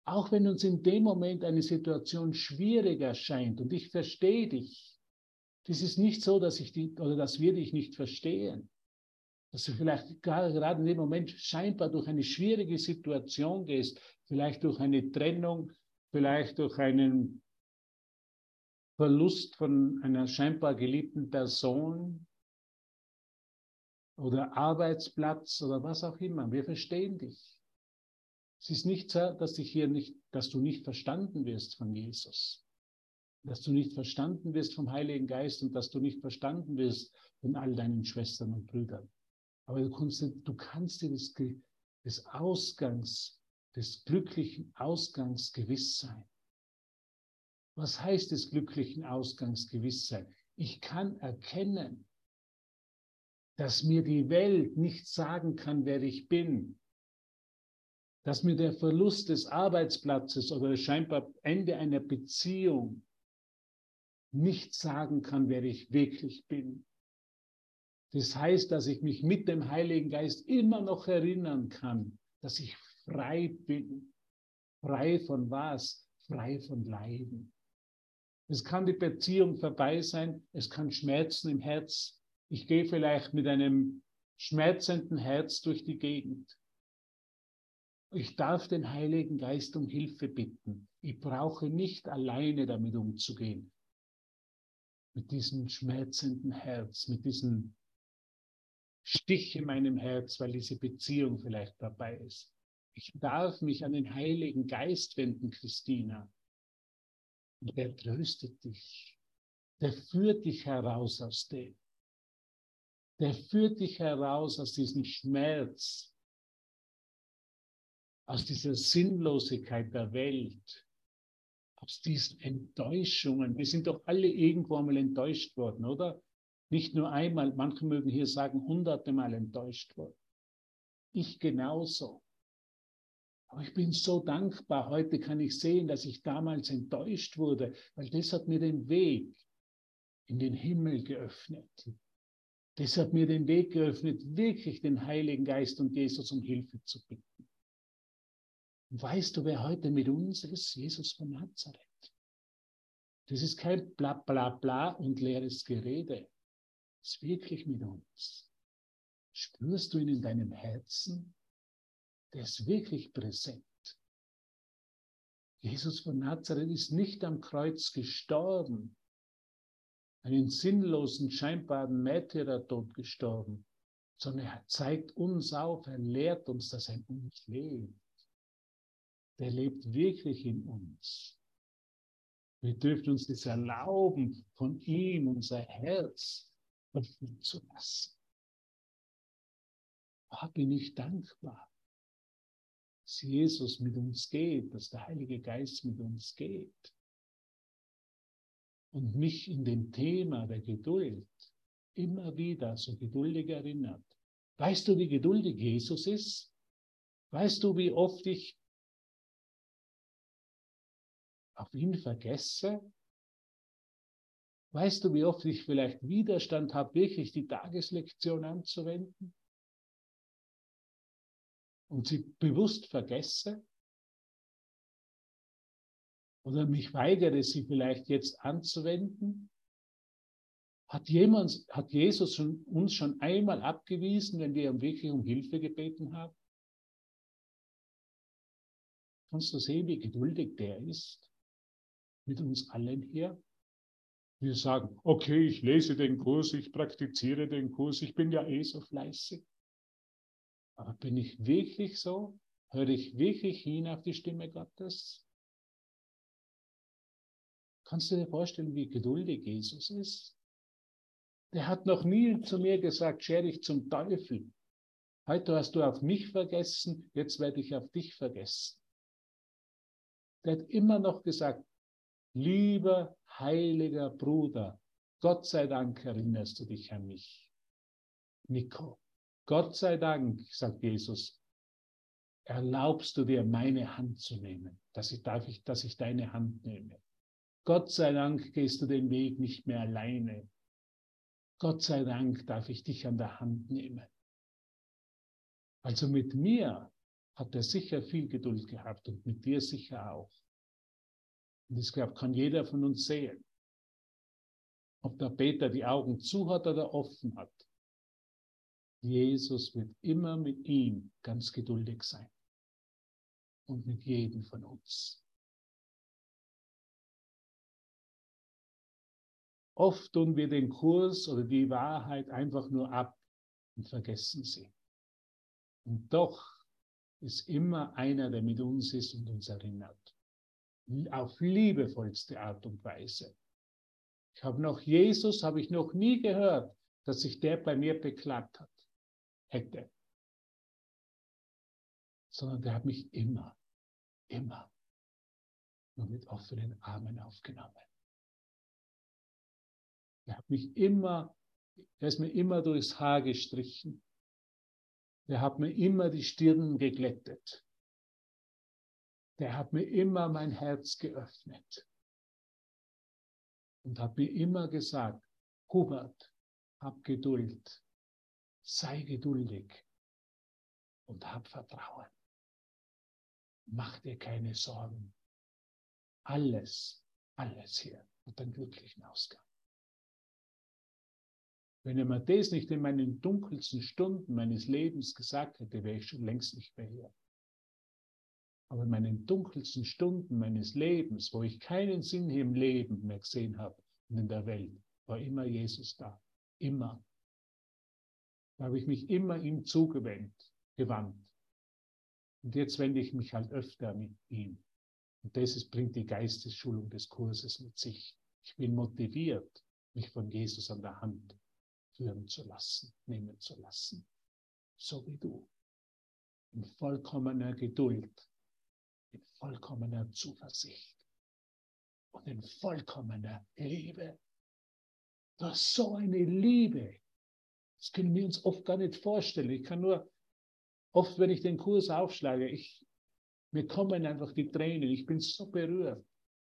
Auch wenn uns in dem Moment eine Situation schwierig erscheint und ich verstehe dich, das ist nicht so, dass ich die, oder dass wir dich nicht verstehen. Dass du vielleicht gerade in dem Moment scheinbar durch eine schwierige Situation gehst, vielleicht durch eine Trennung, vielleicht durch einen Verlust von einer scheinbar geliebten Person oder Arbeitsplatz oder was auch immer. Wir verstehen dich. Es ist nicht so, dass dich hier nicht, dass du nicht verstanden wirst von Jesus dass du nicht verstanden wirst vom Heiligen Geist und dass du nicht verstanden wirst von all deinen Schwestern und Brüdern. Aber du kannst, du kannst dir des, des Ausgangs, des glücklichen Ausgangs gewiss sein. Was heißt des glücklichen Ausgangs gewiss sein? Ich kann erkennen, dass mir die Welt nicht sagen kann, wer ich bin, dass mir der Verlust des Arbeitsplatzes oder das scheinbar Ende einer Beziehung nicht sagen kann, wer ich wirklich bin. Das heißt, dass ich mich mit dem Heiligen Geist immer noch erinnern kann, dass ich frei bin. Frei von was? Frei von Leiden. Es kann die Beziehung vorbei sein, es kann Schmerzen im Herz. Ich gehe vielleicht mit einem schmerzenden Herz durch die Gegend. Ich darf den Heiligen Geist um Hilfe bitten. Ich brauche nicht alleine damit umzugehen mit diesem schmerzenden Herz, mit diesem Stich in meinem Herz, weil diese Beziehung vielleicht dabei ist. Ich darf mich an den Heiligen Geist wenden, Christina. Und der tröstet dich. Der führt dich heraus aus dem. Der führt dich heraus aus diesem Schmerz, aus dieser Sinnlosigkeit der Welt, aus diesen Enttäuschungen. Wir sind doch alle irgendwo einmal enttäuscht worden, oder? Nicht nur einmal, manche mögen hier sagen, hunderte Mal enttäuscht worden. Ich genauso. Aber ich bin so dankbar. Heute kann ich sehen, dass ich damals enttäuscht wurde, weil das hat mir den Weg in den Himmel geöffnet. Das hat mir den Weg geöffnet, wirklich den Heiligen Geist und Jesus um Hilfe zu bitten. Weißt du, wer heute mit uns ist? Jesus von Nazareth. Das ist kein bla bla bla und leeres Gerede. Das ist wirklich mit uns. Spürst du ihn in deinem Herzen? Der ist wirklich präsent. Jesus von Nazareth ist nicht am Kreuz gestorben, einen sinnlosen, scheinbaren Märtyrertod gestorben, sondern er zeigt uns auf, er lehrt uns, dass er uns lebt der lebt wirklich in uns. Wir dürfen uns das erlauben, von ihm unser Herz erfüllen zu lassen. Ah, bin ich dankbar, dass Jesus mit uns geht, dass der Heilige Geist mit uns geht und mich in dem Thema der Geduld immer wieder so geduldig erinnert. Weißt du, wie geduldig Jesus ist? Weißt du, wie oft ich auf ihn vergesse? Weißt du, wie oft ich vielleicht Widerstand habe, wirklich die Tageslektion anzuwenden? Und sie bewusst vergesse? Oder mich weigere, sie vielleicht jetzt anzuwenden? Hat, jemand, hat Jesus uns schon einmal abgewiesen, wenn wir wirklich um Hilfe gebeten haben? Kannst du sehen, wie geduldig der ist mit uns allen hier? Wir sagen, okay, ich lese den Kurs, ich praktiziere den Kurs, ich bin ja eh so fleißig. Aber bin ich wirklich so? Höre ich wirklich hin auf die Stimme Gottes? Kannst du dir vorstellen, wie geduldig Jesus ist? Der hat noch nie zu mir gesagt, scher dich zum Teufel. Heute hast du auf mich vergessen, jetzt werde ich auf dich vergessen. Der hat immer noch gesagt, lieber heiliger Bruder, Gott sei Dank erinnerst du dich an mich. Nico, Gott sei Dank, sagt Jesus, erlaubst du dir, meine Hand zu nehmen, dass ich, darf ich, dass ich deine Hand nehme. Gott sei Dank gehst du den Weg nicht mehr alleine. Gott sei Dank darf ich dich an der Hand nehmen. Also mit mir hat er sicher viel Geduld gehabt und mit dir sicher auch. Und das glaube kann jeder von uns sehen. Ob der Peter die Augen zu hat oder offen hat. Jesus wird immer mit ihm ganz geduldig sein. Und mit jedem von uns. Oft tun wir den Kurs oder die Wahrheit einfach nur ab und vergessen sie. Und doch ist immer einer, der mit uns ist und uns erinnert auf liebevollste Art und Weise. Ich habe noch Jesus, habe ich noch nie gehört, dass sich der bei mir beklagt hat, hätte. Sondern der hat mich immer, immer nur mit offenen Armen aufgenommen. Er hat mich immer, er ist mir immer durchs Haar gestrichen. Er hat mir immer die Stirn geglättet der hat mir immer mein Herz geöffnet und hat mir immer gesagt, Hubert, hab Geduld, sei geduldig und hab Vertrauen. Mach dir keine Sorgen. Alles, alles hier hat einen glücklichen Ausgang. Wenn er mir das nicht in meinen dunkelsten Stunden meines Lebens gesagt hätte, wäre ich schon längst nicht mehr hier. Aber in meinen dunkelsten Stunden meines Lebens, wo ich keinen Sinn im Leben mehr gesehen habe und in der Welt, war immer Jesus da. Immer. Da habe ich mich immer ihm zugewendet, gewandt. Und jetzt wende ich mich halt öfter mit ihm. Und das ist, bringt die Geistesschulung des Kurses mit sich. Ich bin motiviert, mich von Jesus an der Hand führen zu lassen, nehmen zu lassen. So wie du. In vollkommener Geduld in vollkommener Zuversicht und in vollkommener Liebe. Du hast so eine Liebe. Das können wir uns oft gar nicht vorstellen. Ich kann nur, oft wenn ich den Kurs aufschlage, ich, mir kommen einfach die Tränen. Ich bin so berührt,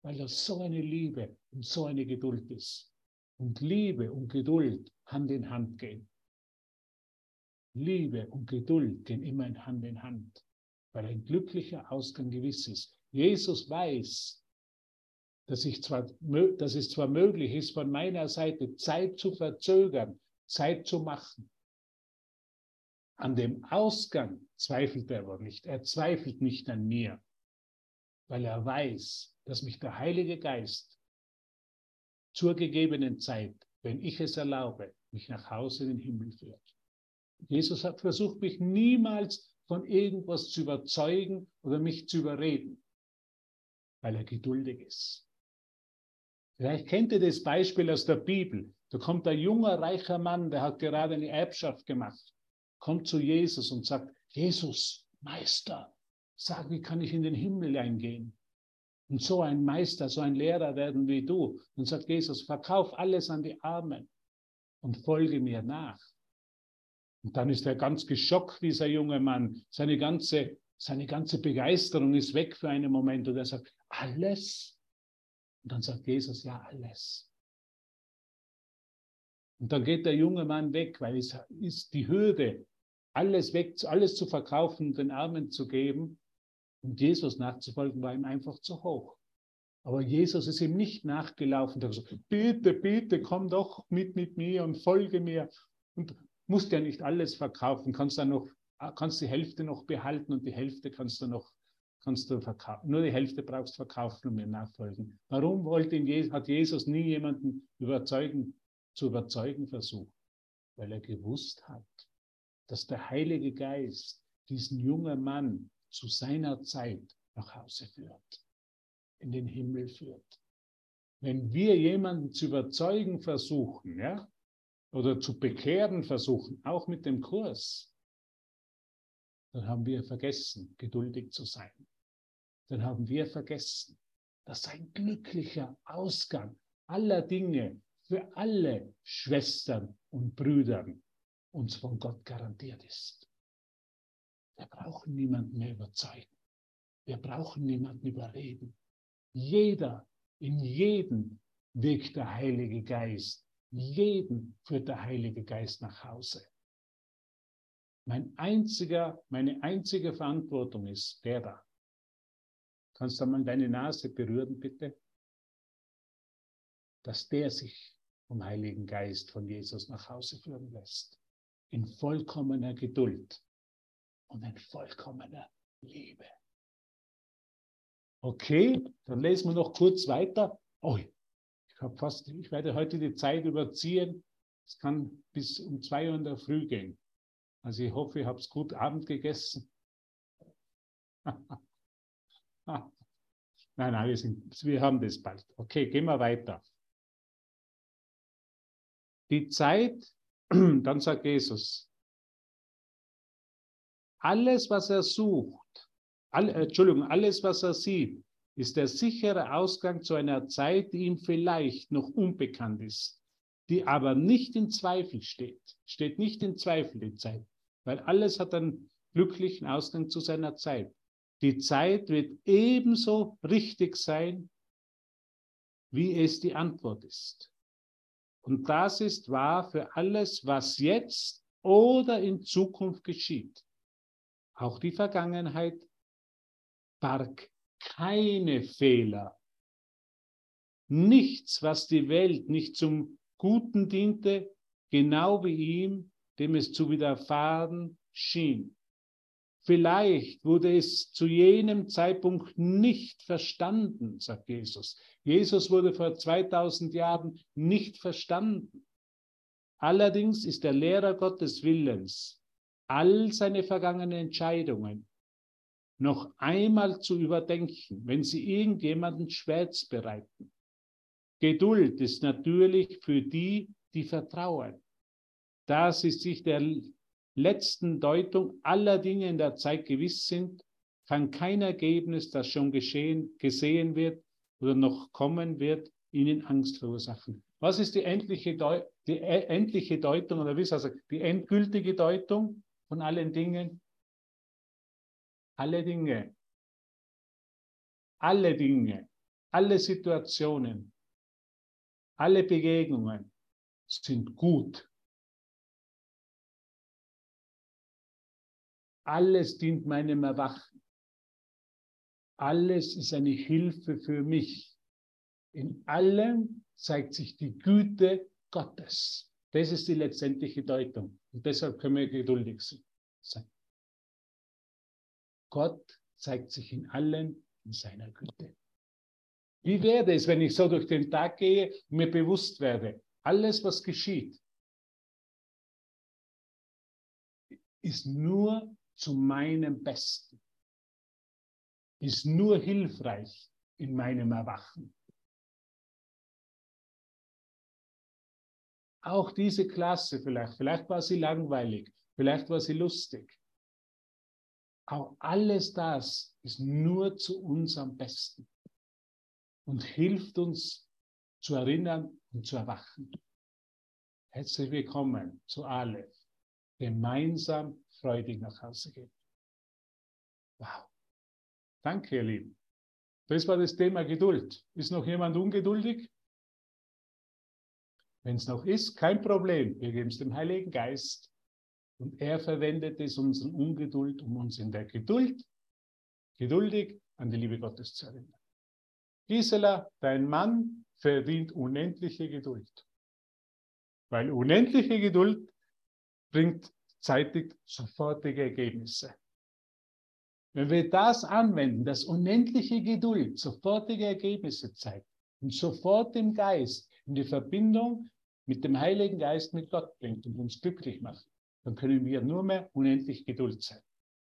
weil das so eine Liebe und so eine Geduld ist. Und Liebe und Geduld Hand in Hand gehen. Liebe und Geduld gehen immer Hand in Hand weil ein glücklicher Ausgang gewiss ist. Jesus weiß, dass, ich zwar, dass es zwar möglich ist, von meiner Seite Zeit zu verzögern, Zeit zu machen. An dem Ausgang zweifelt er aber nicht. Er zweifelt nicht an mir, weil er weiß, dass mich der Heilige Geist zur gegebenen Zeit, wenn ich es erlaube, mich nach Hause in den Himmel führt. Jesus hat versucht, mich niemals von irgendwas zu überzeugen oder mich zu überreden, weil er geduldig ist. Vielleicht kennt ihr das Beispiel aus der Bibel. Da kommt ein junger, reicher Mann, der hat gerade eine Erbschaft gemacht, kommt zu Jesus und sagt, Jesus, Meister, sag, wie kann ich in den Himmel eingehen? Und so ein Meister, so ein Lehrer werden wie du. Und sagt Jesus, verkauf alles an die Armen und folge mir nach. Und dann ist er ganz geschockt, dieser junge Mann. Seine ganze, seine ganze Begeisterung ist weg für einen Moment und er sagt, alles? Und dann sagt Jesus, ja, alles. Und dann geht der junge Mann weg, weil es ist die Hürde, alles weg, alles zu verkaufen, den Armen zu geben und Jesus nachzufolgen, war ihm einfach zu hoch. Aber Jesus ist ihm nicht nachgelaufen. Er hat gesagt, bitte, bitte, komm doch mit mit mir und folge mir. Und musst ja nicht alles verkaufen, kannst dann noch, kannst die Hälfte noch behalten und die Hälfte kannst du noch, kannst du verkaufen. Nur die Hälfte brauchst du verkaufen und mir nachfolgen. Warum wollte ihn, hat Jesus nie jemanden überzeugen, zu überzeugen versucht? Weil er gewusst hat, dass der Heilige Geist diesen jungen Mann zu seiner Zeit nach Hause führt, in den Himmel führt. Wenn wir jemanden zu überzeugen versuchen, ja, oder zu bekehren versuchen, auch mit dem Kurs, dann haben wir vergessen, geduldig zu sein. Dann haben wir vergessen, dass ein glücklicher Ausgang aller Dinge für alle Schwestern und Brüder uns von Gott garantiert ist. Wir brauchen niemanden mehr überzeugen. Wir brauchen niemanden überreden. Jeder, in jedem wirkt der Heilige Geist. Jeden führt der Heilige Geist nach Hause. Mein einziger, meine einzige Verantwortung ist der da. Kannst du mal deine Nase berühren, bitte? Dass der sich vom Heiligen Geist von Jesus nach Hause führen lässt. In vollkommener Geduld und in vollkommener Liebe. Okay, dann lesen wir noch kurz weiter. Oh, ich habe fast, ich werde heute die Zeit überziehen. Es kann bis um zwei Uhr in der Früh gehen. Also ich hoffe, ihr habt gut Abend gegessen. nein, nein, wir, sind, wir haben das bald. Okay, gehen wir weiter. Die Zeit, dann sagt Jesus, alles, was er sucht, all, äh, Entschuldigung, alles, was er sieht, ist der sichere Ausgang zu einer Zeit, die ihm vielleicht noch unbekannt ist, die aber nicht in Zweifel steht. Steht nicht in Zweifel die Zeit, weil alles hat einen glücklichen Ausgang zu seiner Zeit. Die Zeit wird ebenso richtig sein, wie es die Antwort ist. Und das ist wahr für alles, was jetzt oder in Zukunft geschieht. Auch die Vergangenheit barg keine Fehler. Nichts, was die Welt nicht zum Guten diente, genau wie ihm, dem es zu widerfahren schien. Vielleicht wurde es zu jenem Zeitpunkt nicht verstanden, sagt Jesus. Jesus wurde vor 2000 Jahren nicht verstanden. Allerdings ist der Lehrer Gottes Willens all seine vergangenen Entscheidungen noch einmal zu überdenken, wenn sie irgendjemanden Schmerz bereiten. Geduld ist natürlich für die, die vertrauen. Da sie sich der letzten Deutung aller Dinge in der Zeit gewiss sind, kann kein Ergebnis, das schon geschehen, gesehen wird oder noch kommen wird, ihnen Angst verursachen. Was ist die endliche, Deu die e-, endliche Deutung oder wie sagen, die endgültige Deutung? von allen Dingen? Alle Dinge, alle Dinge, alle Situationen, alle Begegnungen sind gut. Alles dient meinem Erwachen. Alles ist eine Hilfe für mich. In allem zeigt sich die Güte Gottes. Das ist die letztendliche Deutung. Und deshalb können wir geduldig sein. Gott zeigt sich in allen in seiner Güte. Wie wäre es, wenn ich so durch den Tag gehe und mir bewusst werde, alles, was geschieht, ist nur zu meinem Besten, ist nur hilfreich in meinem Erwachen. Auch diese Klasse vielleicht, vielleicht war sie langweilig, Vielleicht war sie lustig. Auch alles das ist nur zu unserem Besten und hilft uns zu erinnern und zu erwachen. Herzlich willkommen zu Aleph. Gemeinsam freudig nach Hause gehen. Wow. Danke, ihr Lieben. Das war das Thema Geduld. Ist noch jemand ungeduldig? Wenn es noch ist, kein Problem. Wir geben es dem Heiligen Geist und er verwendet es unseren Ungeduld, um uns in der Geduld, geduldig an die Liebe Gottes zu erinnern. Gisela, dein Mann verdient unendliche Geduld. Weil unendliche Geduld bringt zeitig sofortige Ergebnisse. Wenn wir das anwenden, dass unendliche Geduld sofortige Ergebnisse zeigt und sofort im Geist in die Verbindung mit dem Heiligen Geist mit Gott bringt und uns glücklich macht, dann können wir nur mehr unendlich Geduld sein.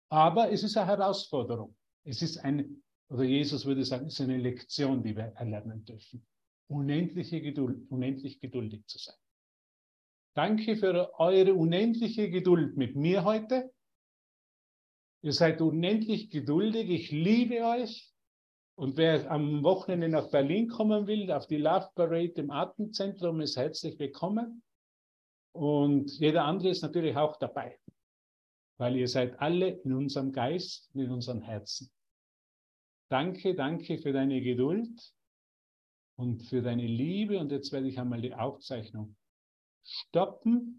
Aber es ist eine Herausforderung. Es ist eine, oder Jesus würde sagen, es ist eine Lektion, die wir erlernen dürfen. Unendliche Geduld, unendlich geduldig zu sein. Danke für eure unendliche Geduld mit mir heute. Ihr seid unendlich geduldig. Ich liebe euch. Und wer am Wochenende nach Berlin kommen will, auf die Love Parade im Atemzentrum, ist herzlich willkommen. Und jeder andere ist natürlich auch dabei, weil ihr seid alle in unserem Geist, in unserem Herzen. Danke, danke für deine Geduld und für deine Liebe. Und jetzt werde ich einmal die Aufzeichnung stoppen